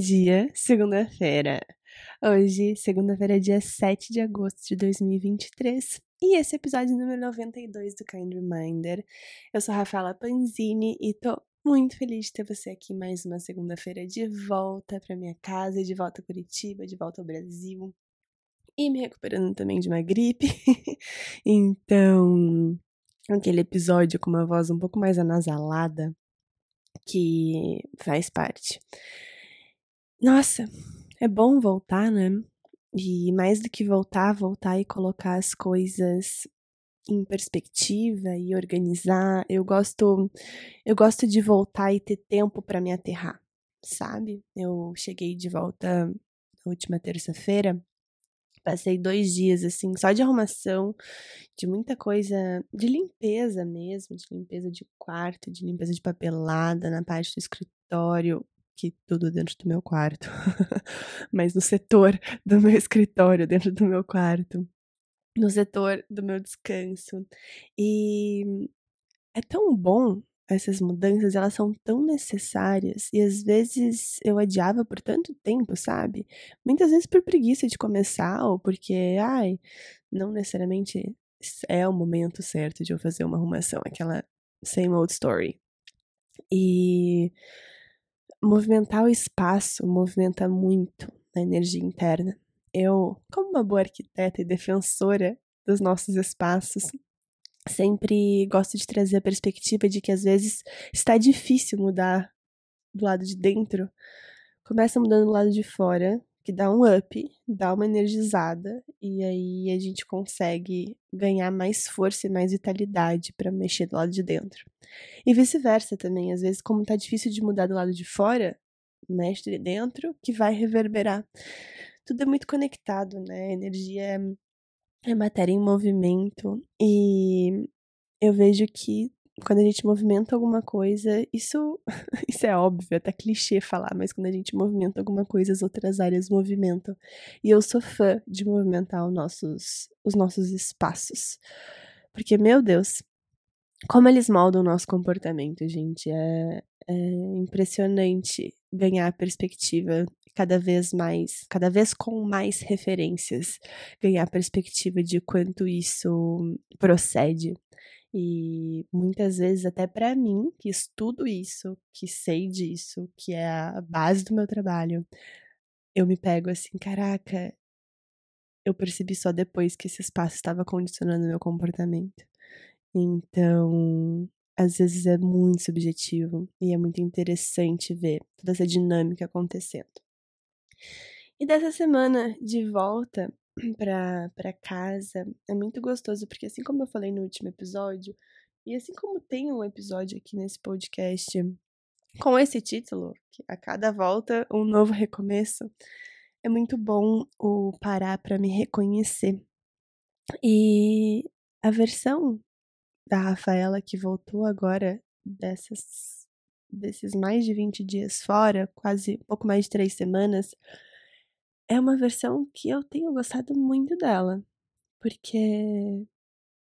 dia, segunda-feira. Hoje, segunda-feira, dia 7 de agosto de 2023, e esse é o episódio número 92 do Kind Reminder. Eu sou Rafaela Panzini e tô muito feliz de ter você aqui mais uma segunda-feira de volta para minha casa, de volta a Curitiba, de volta ao Brasil. E me recuperando também de uma gripe. então, aquele episódio com uma voz um pouco mais anasalada que faz parte. Nossa, é bom voltar, né? E mais do que voltar, voltar e colocar as coisas em perspectiva e organizar. Eu gosto eu gosto de voltar e ter tempo para me aterrar, sabe? Eu cheguei de volta na última terça-feira Passei dois dias, assim, só de arrumação, de muita coisa, de limpeza mesmo, de limpeza de quarto, de limpeza de papelada na parte do escritório, que tudo dentro do meu quarto, mas no setor do meu escritório, dentro do meu quarto, no setor do meu descanso. E é tão bom essas mudanças, elas são tão necessárias e às vezes eu adiava por tanto tempo, sabe? Muitas vezes por preguiça de começar ou porque, ai, não necessariamente é o momento certo de eu fazer uma arrumação, aquela same old story. E movimentar o espaço movimenta muito a energia interna. Eu, como uma boa arquiteta e defensora dos nossos espaços, sempre gosto de trazer a perspectiva de que às vezes está difícil mudar do lado de dentro. Começa mudando do lado de fora, que dá um up, dá uma energizada, e aí a gente consegue ganhar mais força e mais vitalidade para mexer do lado de dentro. E vice-versa também, às vezes, como tá difícil de mudar do lado de fora, mexe de dentro, que vai reverberar. Tudo é muito conectado, né? A energia é é matéria em movimento e eu vejo que quando a gente movimenta alguma coisa, isso, isso é óbvio, é até clichê falar, mas quando a gente movimenta alguma coisa, as outras áreas movimentam. E eu sou fã de movimentar os nossos, os nossos espaços. Porque, meu Deus, como eles moldam o nosso comportamento, gente. É, é impressionante ganhar perspectiva cada vez mais, cada vez com mais referências, ganhar perspectiva de quanto isso procede. E muitas vezes, até para mim, que estudo isso, que sei disso, que é a base do meu trabalho, eu me pego assim: caraca, eu percebi só depois que esse espaço estava condicionando meu comportamento. Então, às vezes é muito subjetivo e é muito interessante ver toda essa dinâmica acontecendo. E dessa semana de volta para casa é muito gostoso, porque assim como eu falei no último episódio, e assim como tem um episódio aqui nesse podcast com esse título, que a cada volta um novo recomeço, é muito bom o parar para me reconhecer. E a versão da Rafaela que voltou agora dessas desses mais de 20 dias fora, quase pouco mais de três semanas, é uma versão que eu tenho gostado muito dela. Porque.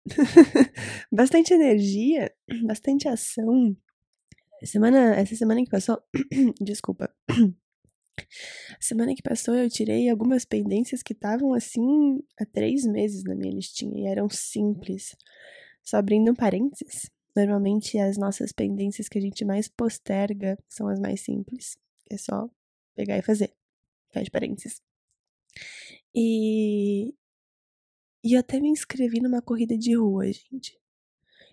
bastante energia, bastante ação. Semana, essa semana que passou. desculpa. Semana que passou eu tirei algumas pendências que estavam assim há três meses na minha listinha e eram simples. Só abrindo um parênteses, Normalmente as nossas pendências que a gente mais posterga são as mais simples. É só pegar e fazer. Fecha parênteses. E. E eu até me inscrevi numa corrida de rua, gente.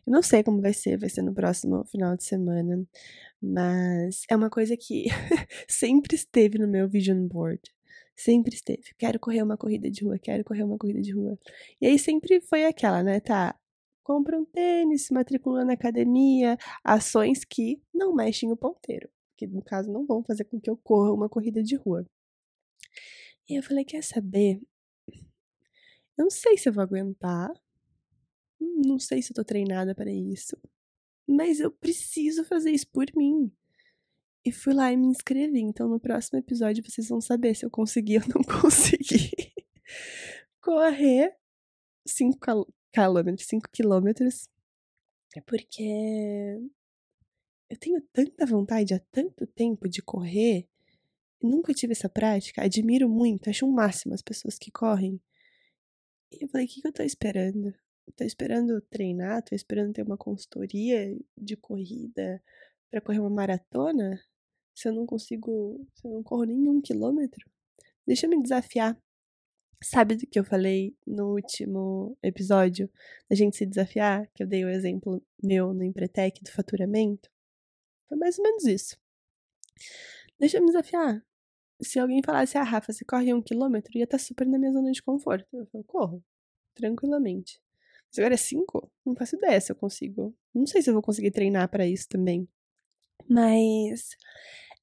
Eu não sei como vai ser, vai ser no próximo final de semana. Mas é uma coisa que sempre esteve no meu vision board. Sempre esteve. Quero correr uma corrida de rua, quero correr uma corrida de rua. E aí sempre foi aquela, né? Tá, compra um tênis, se matricula na academia, ações que não mexem o ponteiro, que no caso não vão fazer com que eu corra uma corrida de rua. E eu falei, quer saber? Eu não sei se eu vou aguentar, não sei se eu tô treinada para isso, mas eu preciso fazer isso por mim. E fui lá e me inscrevi. Então no próximo episódio vocês vão saber se eu consegui ou não consegui correr 5 quilômetros, 5 quilômetros, é porque eu tenho tanta vontade há tanto tempo de correr, nunca tive essa prática, admiro muito, acho um máximo as pessoas que correm. E eu falei, o que, que eu tô esperando? tô esperando treinar, tô esperando ter uma consultoria de corrida para correr uma maratona? Se eu não consigo, se eu não corro nenhum quilômetro? Deixa eu me desafiar. Sabe do que eu falei no último episódio? Da gente se desafiar? Que eu dei o exemplo meu no Empretec do faturamento? Foi mais ou menos isso. Deixa eu me desafiar. Se alguém falasse, ah, Rafa, você corre um quilômetro, ia estar tá super na minha zona de conforto. Eu falo, corro, tranquilamente. Mas agora é cinco? Não faço ideia se eu consigo. Não sei se eu vou conseguir treinar para isso também. Mas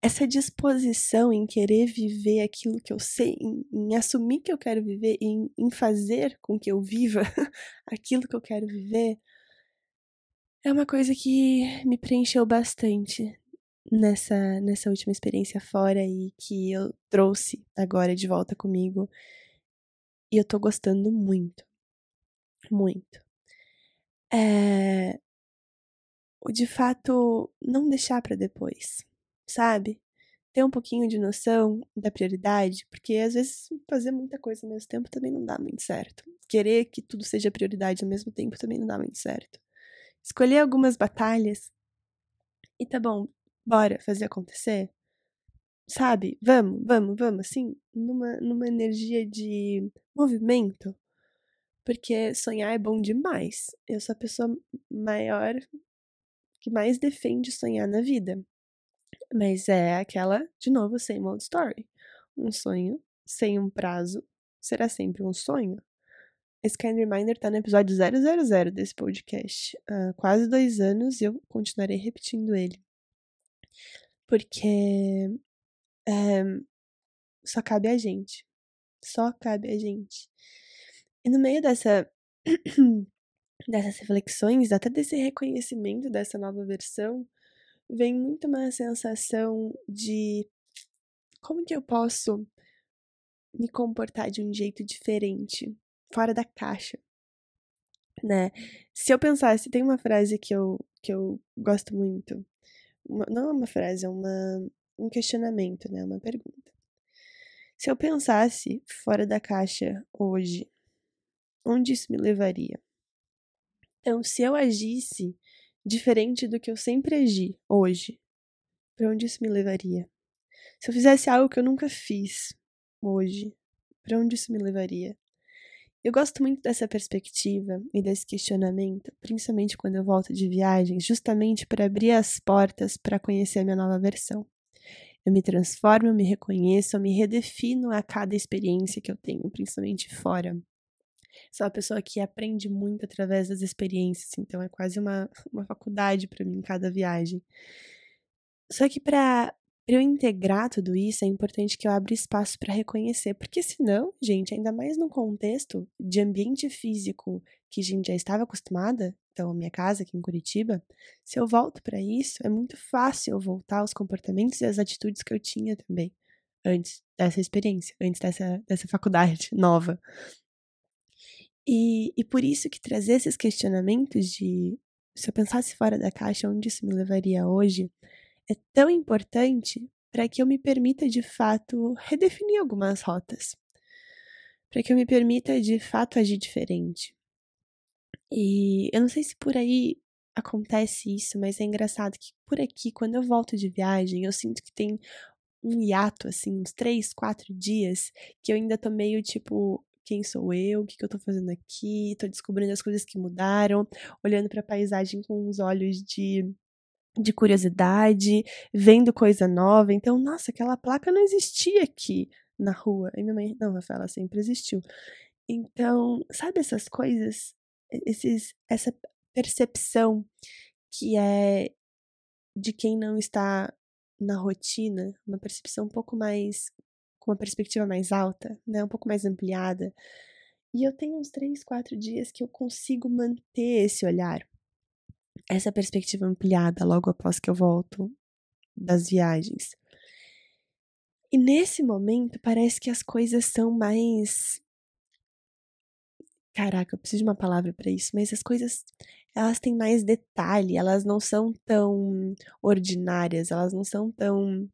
essa disposição em querer viver aquilo que eu sei, em, em assumir que eu quero viver, em, em fazer com que eu viva aquilo que eu quero viver, é uma coisa que me preencheu bastante nessa, nessa última experiência fora e que eu trouxe agora de volta comigo. E eu tô gostando muito. Muito. É. De fato, não deixar para depois sabe? Ter um pouquinho de noção da prioridade, porque às vezes fazer muita coisa ao mesmo tempo também não dá muito certo. Querer que tudo seja prioridade ao mesmo tempo também não dá muito certo. Escolher algumas batalhas e tá bom, bora fazer acontecer. Sabe? Vamos, vamos, vamos, assim, numa, numa energia de movimento. Porque sonhar é bom demais. Eu sou a pessoa maior que mais defende sonhar na vida. Mas é aquela, de novo, same old story. Um sonho sem um prazo será sempre um sonho. Esse kind reminder tá no episódio 000 desse podcast. Há quase dois anos e eu continuarei repetindo ele. Porque é, só cabe a gente. Só cabe a gente. E no meio dessa dessas reflexões, até desse reconhecimento dessa nova versão, vem muito uma sensação de como que eu posso me comportar de um jeito diferente, fora da caixa, né? Se eu pensasse, tem uma frase que eu, que eu gosto muito, uma, não é uma frase, é uma, um questionamento, né? Uma pergunta. Se eu pensasse fora da caixa hoje, onde isso me levaria? Então, se eu agisse diferente do que eu sempre agi hoje, para onde isso me levaria? Se eu fizesse algo que eu nunca fiz hoje, para onde isso me levaria? Eu gosto muito dessa perspectiva e desse questionamento, principalmente quando eu volto de viagem, justamente para abrir as portas para conhecer a minha nova versão. Eu me transformo, eu me reconheço, eu me redefino a cada experiência que eu tenho, principalmente fora. Sou uma pessoa que aprende muito através das experiências, então é quase uma, uma faculdade para mim cada viagem. Só que para eu integrar tudo isso, é importante que eu abra espaço para reconhecer, porque senão, gente, ainda mais num contexto de ambiente físico que a gente já estava acostumada, então minha casa aqui em Curitiba, se eu volto para isso, é muito fácil eu voltar aos comportamentos e às atitudes que eu tinha também antes dessa experiência, antes dessa, dessa faculdade nova. E, e por isso que trazer esses questionamentos de se eu pensasse fora da caixa, onde isso me levaria hoje, é tão importante para que eu me permita de fato redefinir algumas rotas. Para que eu me permita de fato agir diferente. E eu não sei se por aí acontece isso, mas é engraçado que por aqui, quando eu volto de viagem, eu sinto que tem um hiato, assim, uns três, quatro dias, que eu ainda tô meio tipo, quem sou eu, o que, que eu tô fazendo aqui, tô descobrindo as coisas que mudaram, olhando para a paisagem com os olhos de de curiosidade, vendo coisa nova. Então, nossa, aquela placa não existia aqui na rua. E minha mãe, não, Rafaela, sempre existiu. Então, sabe essas coisas, esses, essa percepção que é de quem não está na rotina, uma percepção um pouco mais com uma perspectiva mais alta, né, um pouco mais ampliada. E eu tenho uns três, quatro dias que eu consigo manter esse olhar, essa perspectiva ampliada logo após que eu volto das viagens. E nesse momento parece que as coisas são mais. Caraca, eu preciso de uma palavra para isso, mas as coisas elas têm mais detalhe, elas não são tão ordinárias, elas não são tão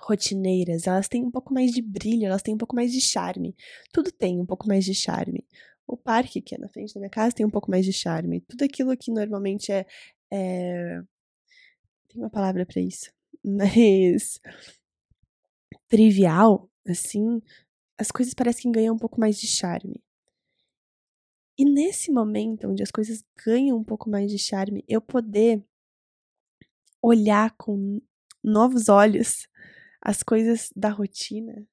rotineiras, elas têm um pouco mais de brilho, elas têm um pouco mais de charme. Tudo tem um pouco mais de charme. O parque, que é na frente da minha casa, tem um pouco mais de charme. Tudo aquilo que normalmente é. é... Tem uma palavra para isso. Mas. trivial, assim, as coisas parecem que ganham um pouco mais de charme. E nesse momento onde as coisas ganham um pouco mais de charme, eu poder olhar com novos olhos as coisas da rotina,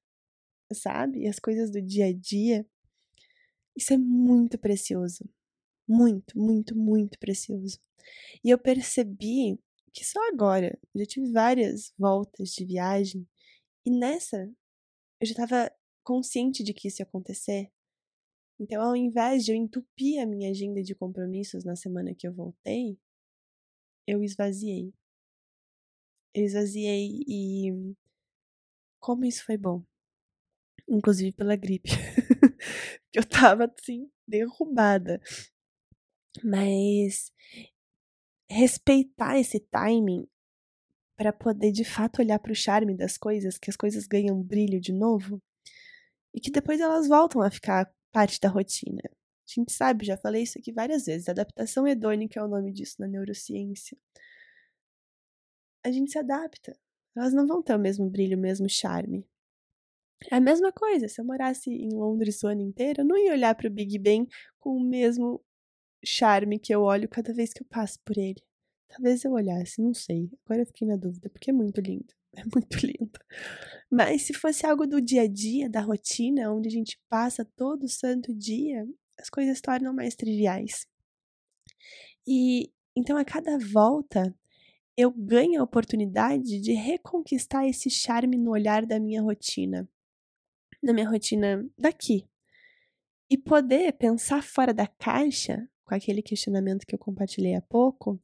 sabe? As coisas do dia a dia. Isso é muito precioso. Muito, muito, muito precioso. E eu percebi que só agora, já tive várias voltas de viagem, e nessa eu já estava consciente de que isso ia acontecer. Então, ao invés de eu entupir a minha agenda de compromissos na semana que eu voltei, eu esvaziei. Eu esvaziei e como isso foi bom. Inclusive pela gripe. eu tava assim, derrubada. Mas respeitar esse timing para poder de fato olhar para o charme das coisas, que as coisas ganham brilho de novo e que depois elas voltam a ficar parte da rotina. A gente sabe, já falei isso aqui várias vezes, adaptação hedônica é o nome disso na neurociência. A gente se adapta. Elas não vão ter o mesmo brilho, o mesmo charme. É a mesma coisa, se eu morasse em Londres o ano inteiro, eu não ia olhar para o Big Ben com o mesmo charme que eu olho cada vez que eu passo por ele. Talvez eu olhasse, não sei. Agora eu fiquei na dúvida, porque é muito lindo. É muito lindo. Mas se fosse algo do dia a dia, da rotina, onde a gente passa todo santo dia, as coisas tornam mais triviais. E então a cada volta eu ganho a oportunidade de reconquistar esse charme no olhar da minha rotina, na minha rotina daqui. E poder pensar fora da caixa, com aquele questionamento que eu compartilhei há pouco,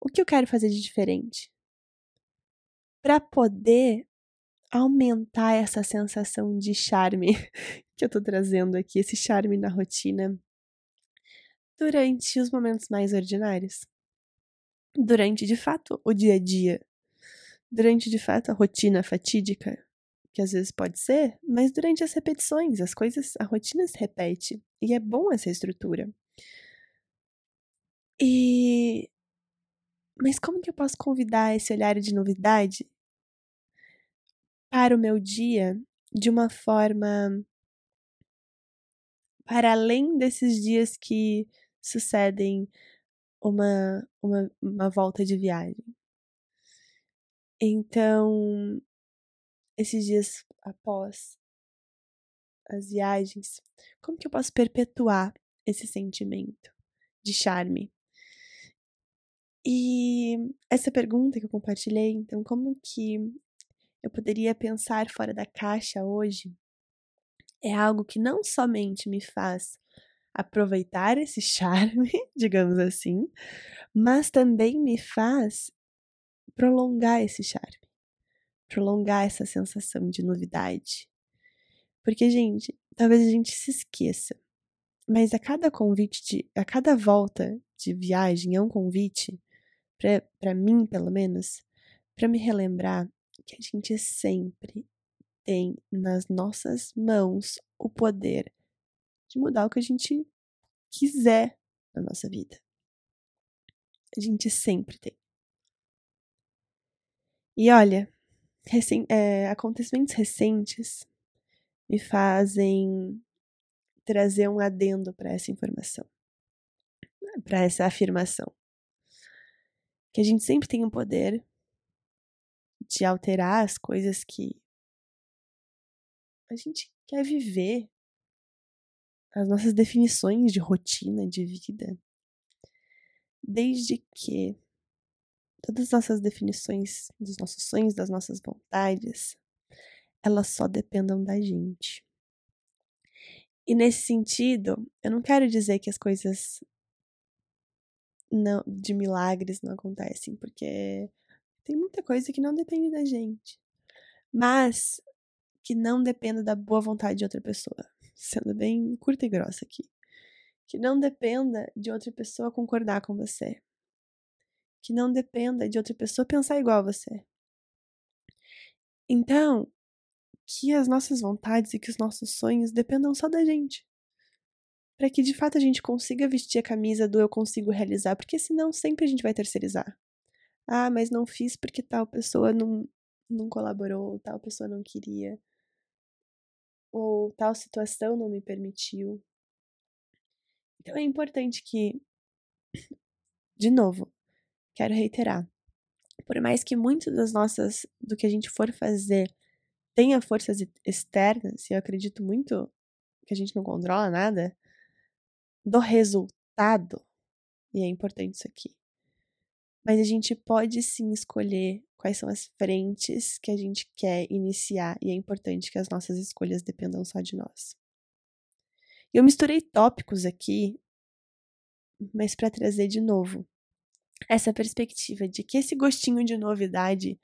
o que eu quero fazer de diferente? Para poder aumentar essa sensação de charme que eu tô trazendo aqui, esse charme na rotina, durante os momentos mais ordinários. Durante, de fato, o dia a dia. Durante, de fato, a rotina fatídica, que às vezes pode ser, mas durante as repetições, as coisas, a rotina se repete. E é bom essa estrutura. E mas como que eu posso convidar esse olhar de novidade para o meu dia de uma forma para além desses dias que sucedem uma, uma, uma volta de viagem. Então, esses dias após as viagens, como que eu posso perpetuar esse sentimento de charme? E essa pergunta que eu compartilhei, então, como que eu poderia pensar fora da caixa hoje? É algo que não somente me faz aproveitar esse charme, digamos assim, mas também me faz prolongar esse charme, prolongar essa sensação de novidade. Porque, gente, talvez a gente se esqueça, mas a cada convite, de, a cada volta de viagem é um convite para mim, pelo menos, para me relembrar que a gente sempre tem nas nossas mãos o poder de mudar o que a gente quiser na nossa vida. A gente sempre tem. E olha, recém, é, acontecimentos recentes me fazem trazer um adendo para essa informação, para essa afirmação. Que a gente sempre tem o poder de alterar as coisas que a gente quer viver, as nossas definições de rotina, de vida, desde que todas as nossas definições dos nossos sonhos, das nossas vontades, elas só dependam da gente. E nesse sentido, eu não quero dizer que as coisas não, de milagres não acontecem, porque tem muita coisa que não depende da gente. Mas que não dependa da boa vontade de outra pessoa. Sendo bem curta e grossa aqui. Que não dependa de outra pessoa concordar com você. Que não dependa de outra pessoa pensar igual a você. Então, que as nossas vontades e que os nossos sonhos dependam só da gente. Para que de fato a gente consiga vestir a camisa do eu consigo realizar, porque senão sempre a gente vai terceirizar. Ah, mas não fiz porque tal pessoa não, não colaborou, tal pessoa não queria, ou tal situação não me permitiu. Então é importante que, de novo, quero reiterar, por mais que muito das nossas, do que a gente for fazer, tenha forças externas, e eu acredito muito que a gente não controla nada, do resultado, e é importante isso aqui. Mas a gente pode sim escolher quais são as frentes que a gente quer iniciar, e é importante que as nossas escolhas dependam só de nós. Eu misturei tópicos aqui, mas para trazer de novo essa perspectiva de que esse gostinho de novidade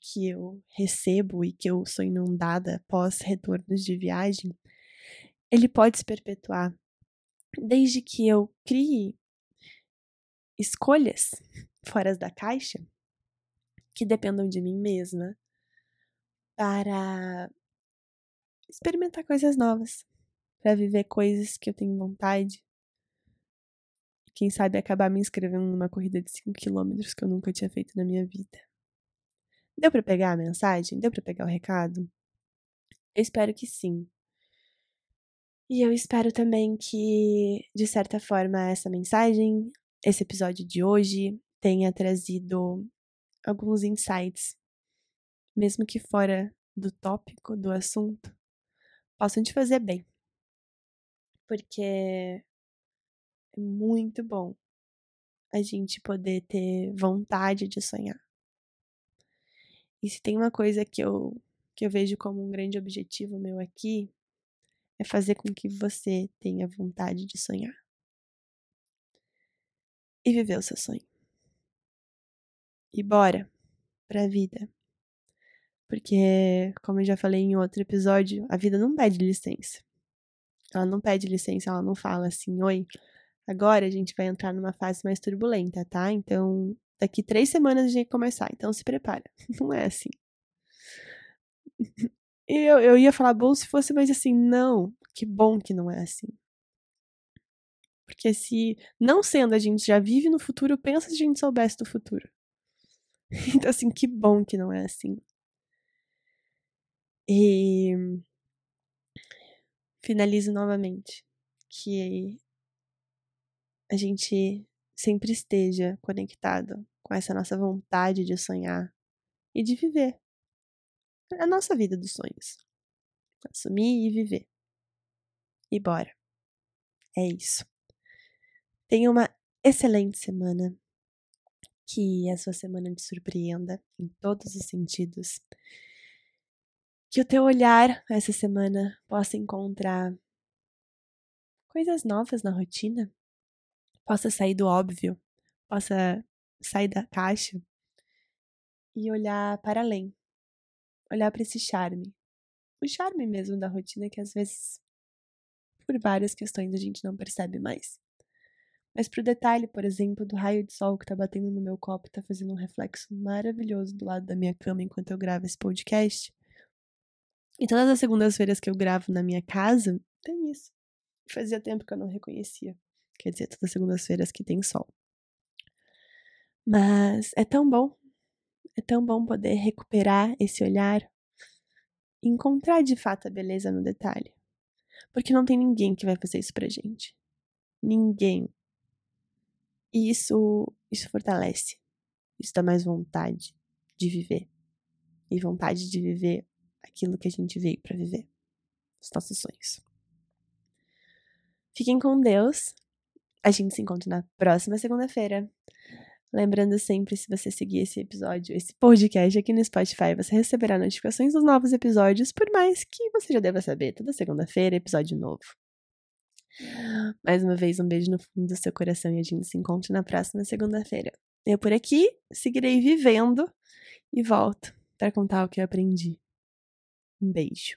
que eu recebo e que eu sou inundada após retornos de viagem, ele pode se perpetuar desde que eu crie escolhas fora da caixa que dependam de mim mesma para experimentar coisas novas, para viver coisas que eu tenho vontade. Quem sabe acabar me inscrevendo numa corrida de 5 km que eu nunca tinha feito na minha vida. Deu para pegar a mensagem? Deu para pegar o recado? Eu espero que sim. E eu espero também que, de certa forma, essa mensagem, esse episódio de hoje, tenha trazido alguns insights, mesmo que fora do tópico, do assunto, possam te fazer bem. Porque é muito bom a gente poder ter vontade de sonhar. E se tem uma coisa que eu, que eu vejo como um grande objetivo meu aqui, é fazer com que você tenha vontade de sonhar. E viver o seu sonho e bora pra vida. Porque, como eu já falei em outro episódio, a vida não pede licença. Ela não pede licença, ela não fala assim, oi, agora a gente vai entrar numa fase mais turbulenta, tá? Então, daqui três semanas a gente vai começar, então se prepara. Não é assim. Eu, eu ia falar bom se fosse, mas assim, não. Que bom que não é assim. Porque se não sendo a gente já vive no futuro, pensa se a gente soubesse do futuro. Então, assim, que bom que não é assim. E finalizo novamente que a gente sempre esteja conectado com essa nossa vontade de sonhar e de viver a nossa vida dos sonhos. Assumir e viver. E bora. É isso. Tenha uma excelente semana que a sua semana te surpreenda em todos os sentidos. Que o teu olhar essa semana possa encontrar coisas novas na rotina, possa sair do óbvio, possa sair da caixa e olhar para além. Olhar para esse charme. O charme mesmo da rotina que às vezes, por várias questões, a gente não percebe mais. Mas pro detalhe, por exemplo, do raio de sol que tá batendo no meu copo e tá fazendo um reflexo maravilhoso do lado da minha cama enquanto eu gravo esse podcast. E todas as segundas-feiras que eu gravo na minha casa, tem isso. Fazia tempo que eu não reconhecia. Quer dizer, todas as segundas-feiras que tem sol. Mas é tão bom. É tão bom poder recuperar esse olhar. Encontrar de fato a beleza no detalhe. Porque não tem ninguém que vai fazer isso pra gente. Ninguém. E isso, isso fortalece. Isso dá mais vontade de viver. E vontade de viver aquilo que a gente veio para viver. Os nossos sonhos. Fiquem com Deus. A gente se encontra na próxima segunda-feira. Lembrando sempre, se você seguir esse episódio, esse podcast aqui no Spotify, você receberá notificações dos novos episódios, por mais que você já deva saber, toda segunda-feira, episódio novo. Mais uma vez, um beijo no fundo do seu coração e a gente se encontra na próxima segunda-feira. Eu por aqui seguirei vivendo e volto para contar o que eu aprendi. Um beijo.